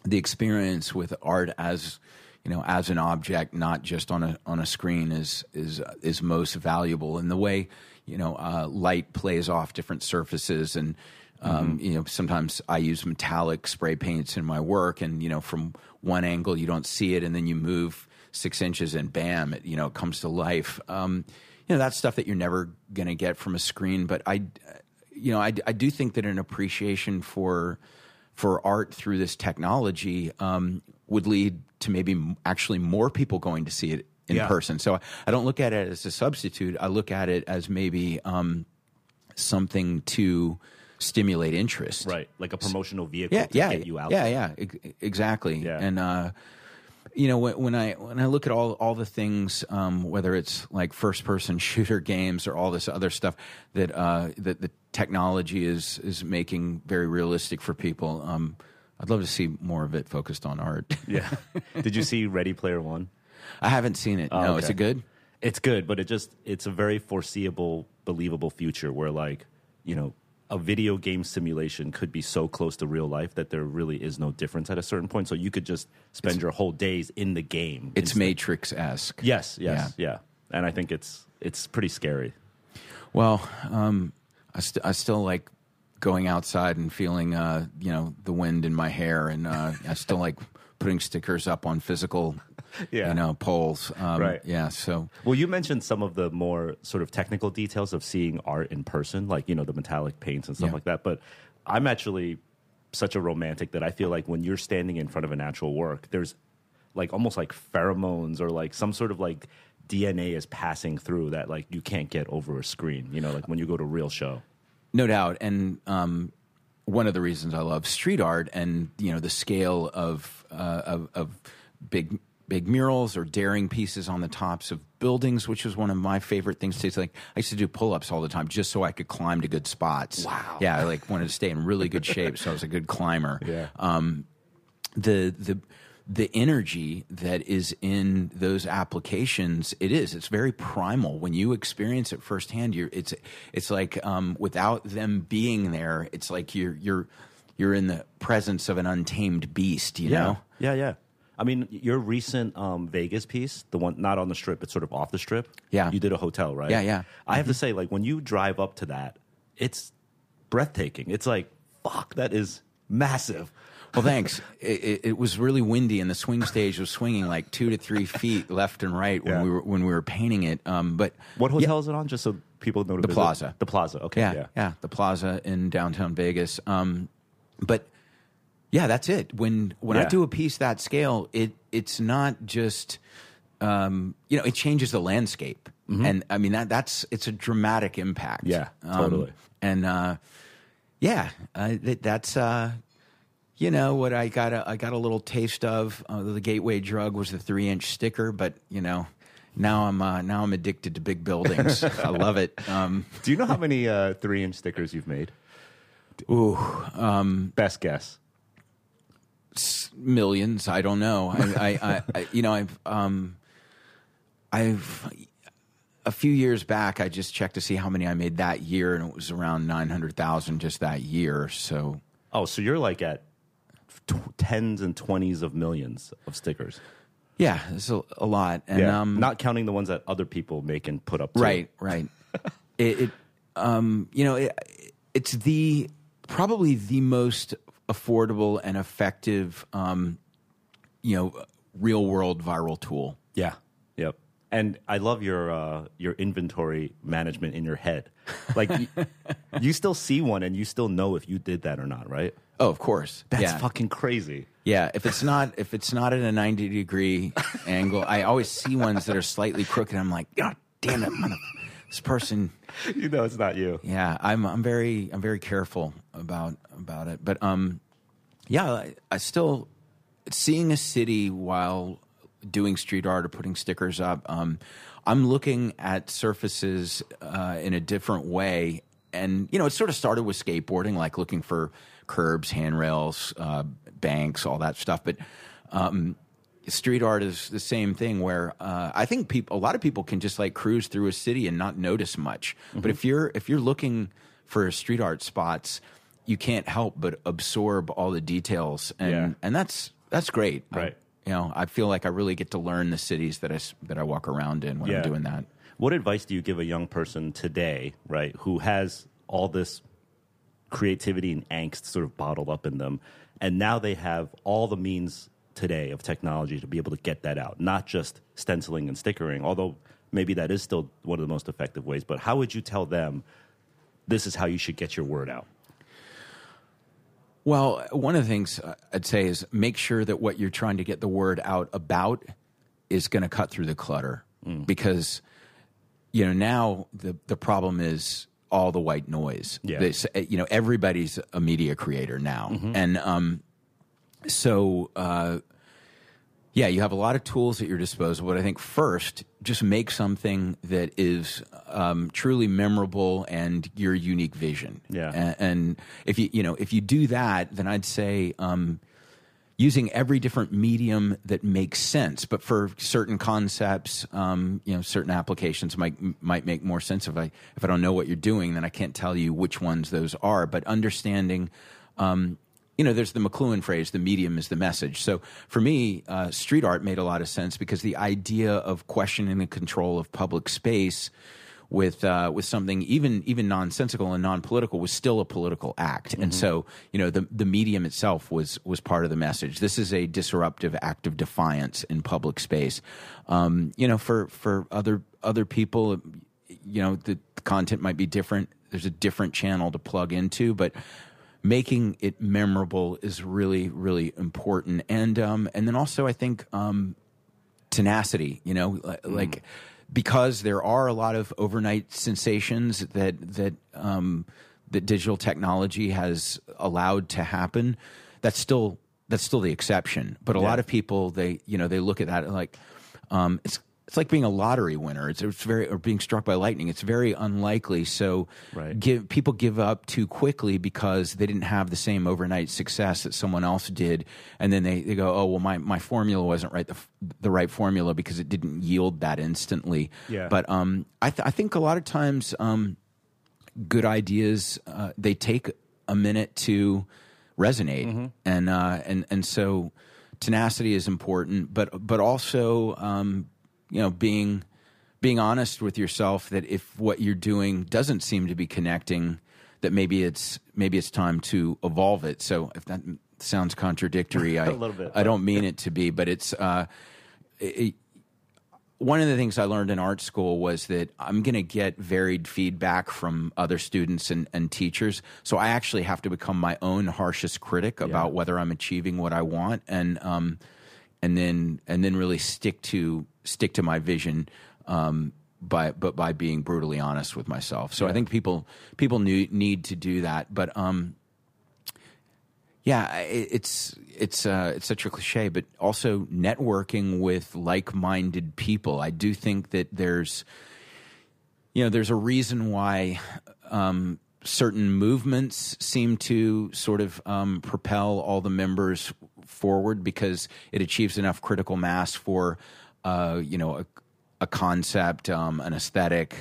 the experience with art as you know as an object, not just on a on a screen, is is is most valuable. And the way you know uh, light plays off different surfaces and. Um, You know, sometimes I use metallic spray paints in my work, and you know, from one angle you don't see it, and then you move six inches, and bam, it you know comes to life. Um, you know that's stuff that you're never going to get from a screen but i you know I, I do think that an appreciation for for art through this technology um, would lead to maybe actually more people going to see it in Yeah. person so i don't look at it as a substitute i look at it as maybe um, something to stimulate interest Right. Like a promotional vehicle yeah, to yeah, get you out yeah, there. yeah, ex- exactly. Yeah. And uh, you know, when, when I when I look at all all the things, um, whether it's like first person shooter games or all this other stuff that uh, that the technology is is making very realistic for people, um, I'd love to see more of it focused on art. Yeah. Did you see Ready Player One? I haven't seen it. no, is it good? It's good, but it just it's a very foreseeable, believable future where like, you know, a video game simulation could be so close to real life that there really is no difference at a certain point. So you could just spend your whole days in the game. It's instead- Matrix esque. Yes, yes, yeah. And I think it's it's pretty scary. Well, um, I, st- I still like going outside and feeling, uh, you know, the wind in my hair, and uh, I still like putting stickers up on physical, Yeah. you know, poles. Um, Right. Yeah. So Well, you mentioned some of the more sort of technical details of seeing art in person, like you know the metallic paints and stuff Yeah. like that. But I'm actually such a romantic that I feel like when you're standing in front of an actual work, there's like almost like pheromones or like some sort of like DNA is passing through that like you can't get over a screen. You know, like when you go to a real show. no doubt, and um, one of the reasons I love street art and you know the scale of uh, of, of big big murals or daring pieces on the tops of buildings, which was one of my favorite things to do. Like I used to do pull ups all the time just so I could climb to good spots. Wow. Yeah, I like wanted to stay in really good shape, so I was a good climber. Yeah. Um, the the the energy that is in those applications it is it's very primal when you experience it firsthand you're it's it's like um, without them being there it's like you're you're you're in the presence of an untamed beast you know Yeah, yeah. I mean, your recent um, Vegas piece, the one not on the strip, but sort of off the strip. Yeah. you did a hotel, right? Yeah, yeah. I have to say, like when you drive up to that, it's breathtaking. It's like, fuck, that is massive. Well thanks it, it, was really windy and the swing stage was swinging like two to three feet left and right when Yeah. we were when we were painting it um, but What hotel is it on? Just so people know The visit? Plaza. The Plaza. Okay. yeah, Yeah. yeah, the Plaza in downtown Vegas. Um, but yeah, that's it. When when I Yeah. do a piece that scale, it it's not just um, you know it changes the landscape, and I mean that that's it's a dramatic impact. Mm-hmm. Yeah, Um, totally. and uh, yeah, uh, that, that's. Uh, you know what I got a I got a little taste of uh, the gateway drug was the three inch sticker, but you know now I'm uh, now I'm addicted to big buildings. I love it. Um, Do you know how many uh, three inch stickers you've made? ooh, Best guess. millions. I don't know. I, I, I, I you know, I've, um, I've, a few years back, I just checked to see how many I made that year, and it was around nine hundred thousand just that year. So, Oh, so you're like at t- tens and twenties of millions of stickers. yeah, it's a, a lot. And um, not counting the ones that other people make and put up. Too. Right, right. it, it um, you know, it, it's the probably the most affordable and effective, um, you know, real world viral tool. Yeah. Yep. And I love your uh, your inventory management in your head. Like y- you still see one and you still know if you did that or not, right? Oh, of course. That's yeah. fucking crazy. Yeah, if it's not if it's not at a ninety degree angle, I always see ones that are slightly crooked. I'm like, God damn it, mother- this person. You know it's not you. Yeah, I'm I'm very I'm very careful about about it. But um, yeah, I, I still seeing a city while doing street art or putting stickers up. Um, I'm looking at surfaces uh, in a different way, and you know, it sort of started with skateboarding, like looking for curbs, handrails, uh, banks, all that stuff. But um, street art is the same thing where uh, I think people, a lot of people can just like cruise through a city and not notice much. But if you're if you're looking for street art spots, you can't help but absorb all the details, and Yeah. and that's that's great. Right. You know, I feel like I really get to learn the cities that I that I walk around in when Yeah. I'm doing that. What advice do you give a young person today, right, who has all this creativity and angst sort of bottled up in them, and now they have all the means today of technology to be able to get that out, not just stenciling and stickering, although maybe that is still one of the most effective ways. But how would you tell them this is how you should get your word out? Well, one of the things uh, I'd say is make sure that what you're trying to get the word out about is going to cut through the clutter because you know now the the problem is all the white noise. Yeah. This, you know everybody's a media creator now, and um, so uh, yeah, you have a lot of tools at your disposal. But I think first, just make something that is um, truly memorable and your unique vision. Yeah. A- and if you you know if you do that, then I'd say um, using every different medium that makes sense. But for certain concepts, um, you know, certain applications might might make more sense if I if I don't know what you're doing, then I can't tell you which ones those are. But understanding. Um, you know, there's the McLuhan phrase, the medium is the message. So for me, uh, street art made a lot of sense because the idea of questioning the control of public space with uh, with something even even nonsensical and non political was still a political act. And so, you know, the the medium itself was was part of the message. This is a disruptive act of defiance in public space. Um, you know, for for other other people, you know, the content might be different. There's a different channel to plug into, but making it memorable is really really important. And um, and then also, I think um, tenacity. You know, li- like because there are a lot of overnight sensations that that um, that digital technology has allowed to happen. That's still that's still the exception. But a Yeah. lot of people they you know they look at that and like um, it's it's like being a lottery winner. It's, it's very or being struck by lightning. It's very unlikely. So Right. give people give up too quickly because they didn't have the same overnight success that someone else did, and then they, they go, oh well, my, my formula wasn't right the the right formula because it didn't yield that instantly. Yeah. But um, I th- I think a lot of times um, good ideas uh, they take a minute to resonate and uh, and and so tenacity is important but but also um, you know being being honest with yourself that if what you're doing doesn't seem to be connecting that maybe it's maybe it's time to evolve it. So if that sounds contradictory I little bit, I don't mean it to be but it's uh it, one of the things I learned in art school was that I'm going to get varied feedback from other students and, and teachers. So I actually have to become my own harshest critic about whether I'm achieving what I want, and um, and then and then really stick to stick to my vision. Um, by but by being brutally honest with myself. So I think people people need need to do that. But um, yeah, i- it's it's uh, it's such a cliche, but also networking with like-minded people. I do think that there's you know there's a reason why um, certain movements seem to sort of um, propel all the members forward because it achieves enough critical mass for uh, you know a, a concept, um, an aesthetic,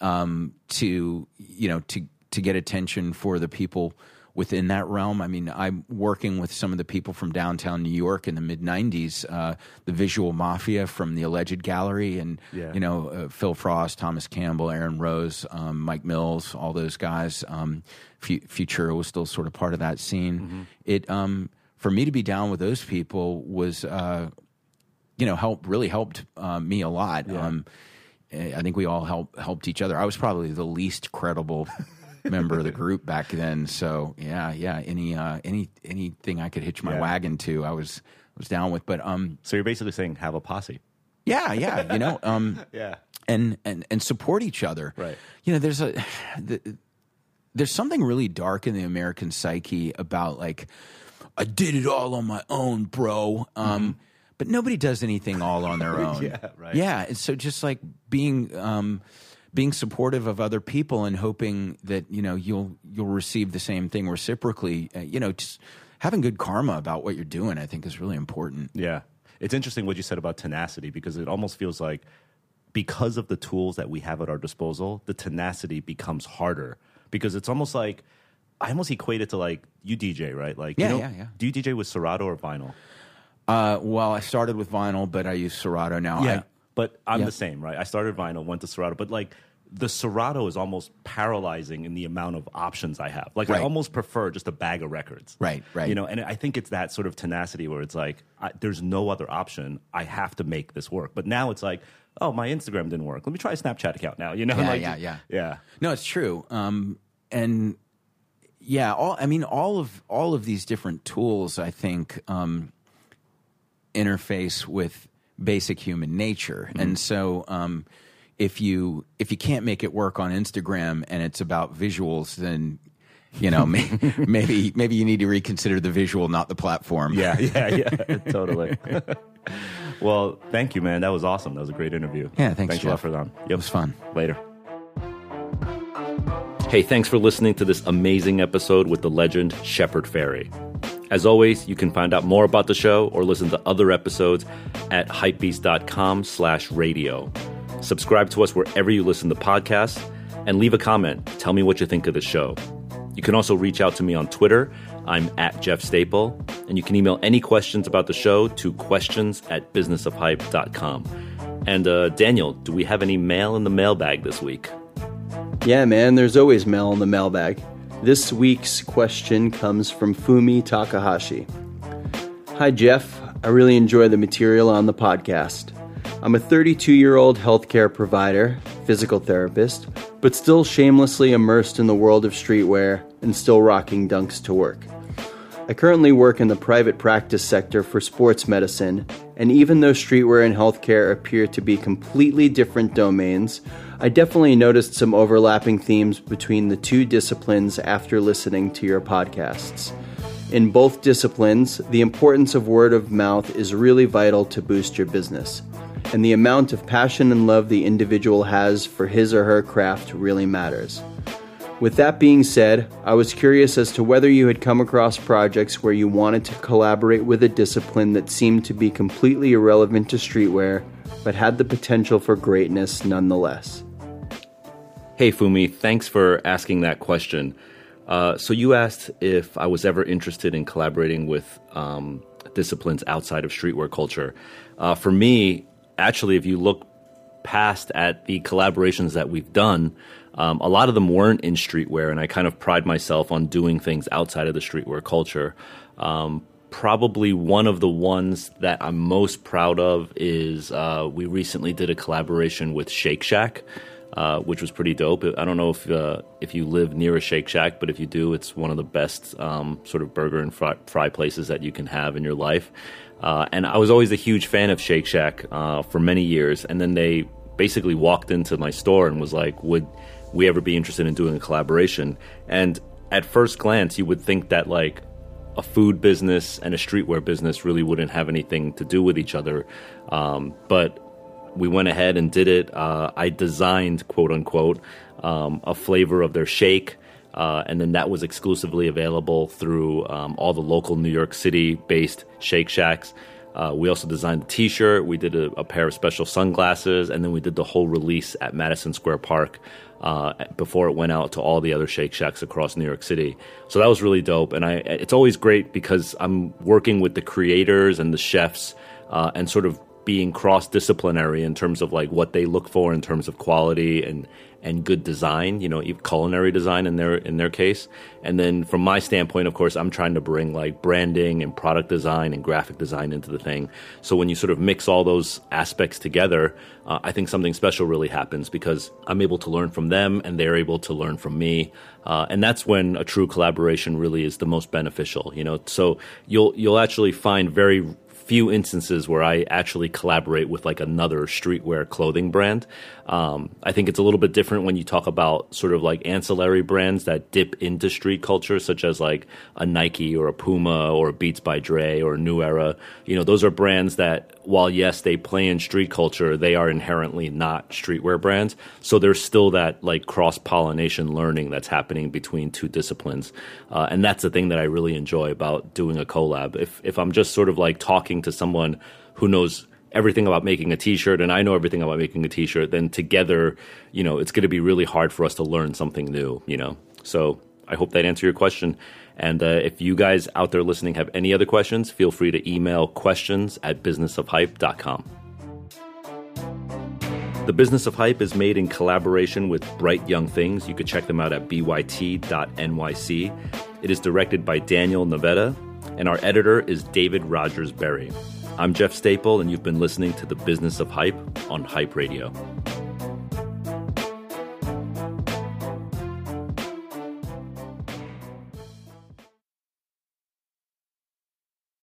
um, to you know to to get attention for the people within that realm. I mean, I'm working with some of the people from downtown New York in the mid '90s, uh, the Visual Mafia from the Alleged Gallery, and Yeah. you know uh, Phil Frost, Thomas Campbell, Aaron Rose, um, Mike Mills, all those guys. Um, Fu- Futura was still sort of part of that scene. It um, for me to be down with those people was. Uh, you know, help really helped uh, me a lot. Um, eh, I think we all help helped each other. I was probably the least credible member of the group back then. So yeah, yeah. Any uh, any anything I could hitch my Yeah. wagon to, I was was down with. But um, So you're basically saying have a posse. yeah, yeah. You know, um, Yeah. and and and support each other. Right. You know, there's a the, there's something really dark in the American psyche about like I did it all on my own, bro. Um, but nobody does anything all on their own. Yeah, right. Yeah, and so just like being um, being supportive of other people and hoping that you know you'll you'll receive the same thing reciprocally. Uh, you know, just having good karma about what you're doing, I think, is really important. Yeah. It's interesting what you said about tenacity because it almost feels like because of the tools that we have at our disposal, the tenacity becomes harder because it's almost like I almost equate it to like you DJ, right? Like, Yeah, you know, yeah, yeah. Do you DJ with Serato or vinyl? Uh, well, I started with vinyl, but I use Serato now. I, but I'm Yeah. the same, right? I started vinyl, went to Serato, but like the Serato is almost paralyzing in the amount of options I have. Like I almost prefer just a bag of records. Right, right. You know, and I think it's that sort of tenacity where it's like I, there's no other option. I have to make this work. But now it's like, oh, my Instagram didn't work. Let me try a Snapchat account now. You know, Yeah, like, yeah, yeah. yeah. No, it's true. Um, and yeah, all I mean, all of all of these different tools, I think, um, interface with basic human nature, Mm-hmm. and so um, if you if you can't make it work on Instagram and it's about visuals, then you know may, maybe maybe you need to reconsider the visual, not the platform. Yeah, yeah, yeah, totally. well, thank you, man. That was awesome. That was a great interview. Yeah, thanks, Thanks a lot for that. Yep. it was fun. Later. Hey, thanks for listening to this amazing episode with the legend Shepard Fairey. As always, you can find out more about the show or listen to other episodes at hypebeast.com slash radio. Subscribe to us wherever you listen to podcasts and leave a comment. Tell me what you think of the show. You can also reach out to me on Twitter. I'm at Jeff Staple. And you can email any questions about the show to questions at businessofhype.com. And uh, Daniel, do we have any mail in the mailbag this week? Yeah, man, there's always mail in the mailbag. This week's question comes from Fumi Takahashi. Hi, Jeff. I really enjoy the material on the podcast. I'm a 32 year old healthcare provider, physical therapist, but still shamelessly immersed in the world of streetwear and still rocking dunks to work. I currently work in the private practice sector for sports medicine, and even though streetwear and healthcare appear to be completely different domains, I definitely noticed some overlapping themes between the two disciplines after listening to your podcasts. In both disciplines, the importance of word of mouth is really vital to boost your business. And the amount of passion and love the individual has for his or her craft really matters. With that being said, I was curious as to whether you had come across projects where you wanted to collaborate with a discipline that seemed to be completely irrelevant to streetwear, but had the potential for greatness nonetheless. Hey, Fumi, thanks for asking that question. Uh, so, you asked if I was ever interested in collaborating with um, disciplines outside of streetwear culture. Uh, for me, actually, if you look past at the collaborations that we've done, um, a lot of them weren't in streetwear, and I kind of pride myself on doing things outside of the streetwear culture. Um, probably one of the ones that I'm most proud of is uh, we recently did a collaboration with Shake Shack uh, which was pretty dope. I don't know if uh, if you live near a Shake Shack, but if you do, it's one of the best um, sort of burger and fry, fry, places that you can have in your life. Uh, and I was always a huge fan of Shake Shack uh, for many years, and then they basically walked into my store and was like, "Would we ever be interested in doing a collaboration?" And at first glance, you would think that like a food business and a streetwear business really wouldn't have anything to do with each other, um, but we went ahead and did it. Uh, I designed, quote unquote, um, a flavor of their shake. Uh, and then that was exclusively available through um, all the local New York City based Shake Shacks. Uh, we also designed a t shirt, we did a, a, pair of special sunglasses, and then we did the whole release at Madison Square Park uh, before it went out to all the other Shake Shacks across New York City. So that was really dope. And I, it's always great because I'm working with the creators and the chefs uh, and sort of being cross disciplinary in terms of like what they look for in terms of quality and and good design, you know, culinary design in their in their case. And then from my standpoint, of course, I'm trying to bring like branding and product design and graphic design into the thing. So when you sort of mix all those aspects together, uh, I think something special really happens because I'm able to learn from them and they're able to learn from me. Uh, and that's when a true collaboration really is the most beneficial, you know. So you'll you'll actually find very few instances where I actually collaborate with like another streetwear clothing brand. Um, I think it's a little bit different when you talk about sort of like ancillary brands that dip into street culture, such as like a Nike or a Puma or Beats by Dre or New Era. You know, those are brands that, while yes, they play in street culture, they are inherently not streetwear brands. So there's still that like cross pollination learning that's happening between two disciplines, uh, and that's the thing that I really enjoy about doing a collab. If if I'm just sort of like talking to someone who knows everything about making a t-shirt and I know everything about making a t-shirt, then together, you know, it's going to be really hard for us to learn something new, you know. So, I hope that answered your question. And uh, if you guys out there listening have any other questions, feel free to email questions at businessofhype.com. The Business of Hype is made in collaboration with Bright Young Things. You could check them out at byt.nyc. It is directed by Daniel Navetta, and our editor is David Rogers Berry. I'm Jeff Staple, and you've been listening to the Business of Hype on Hype Radio.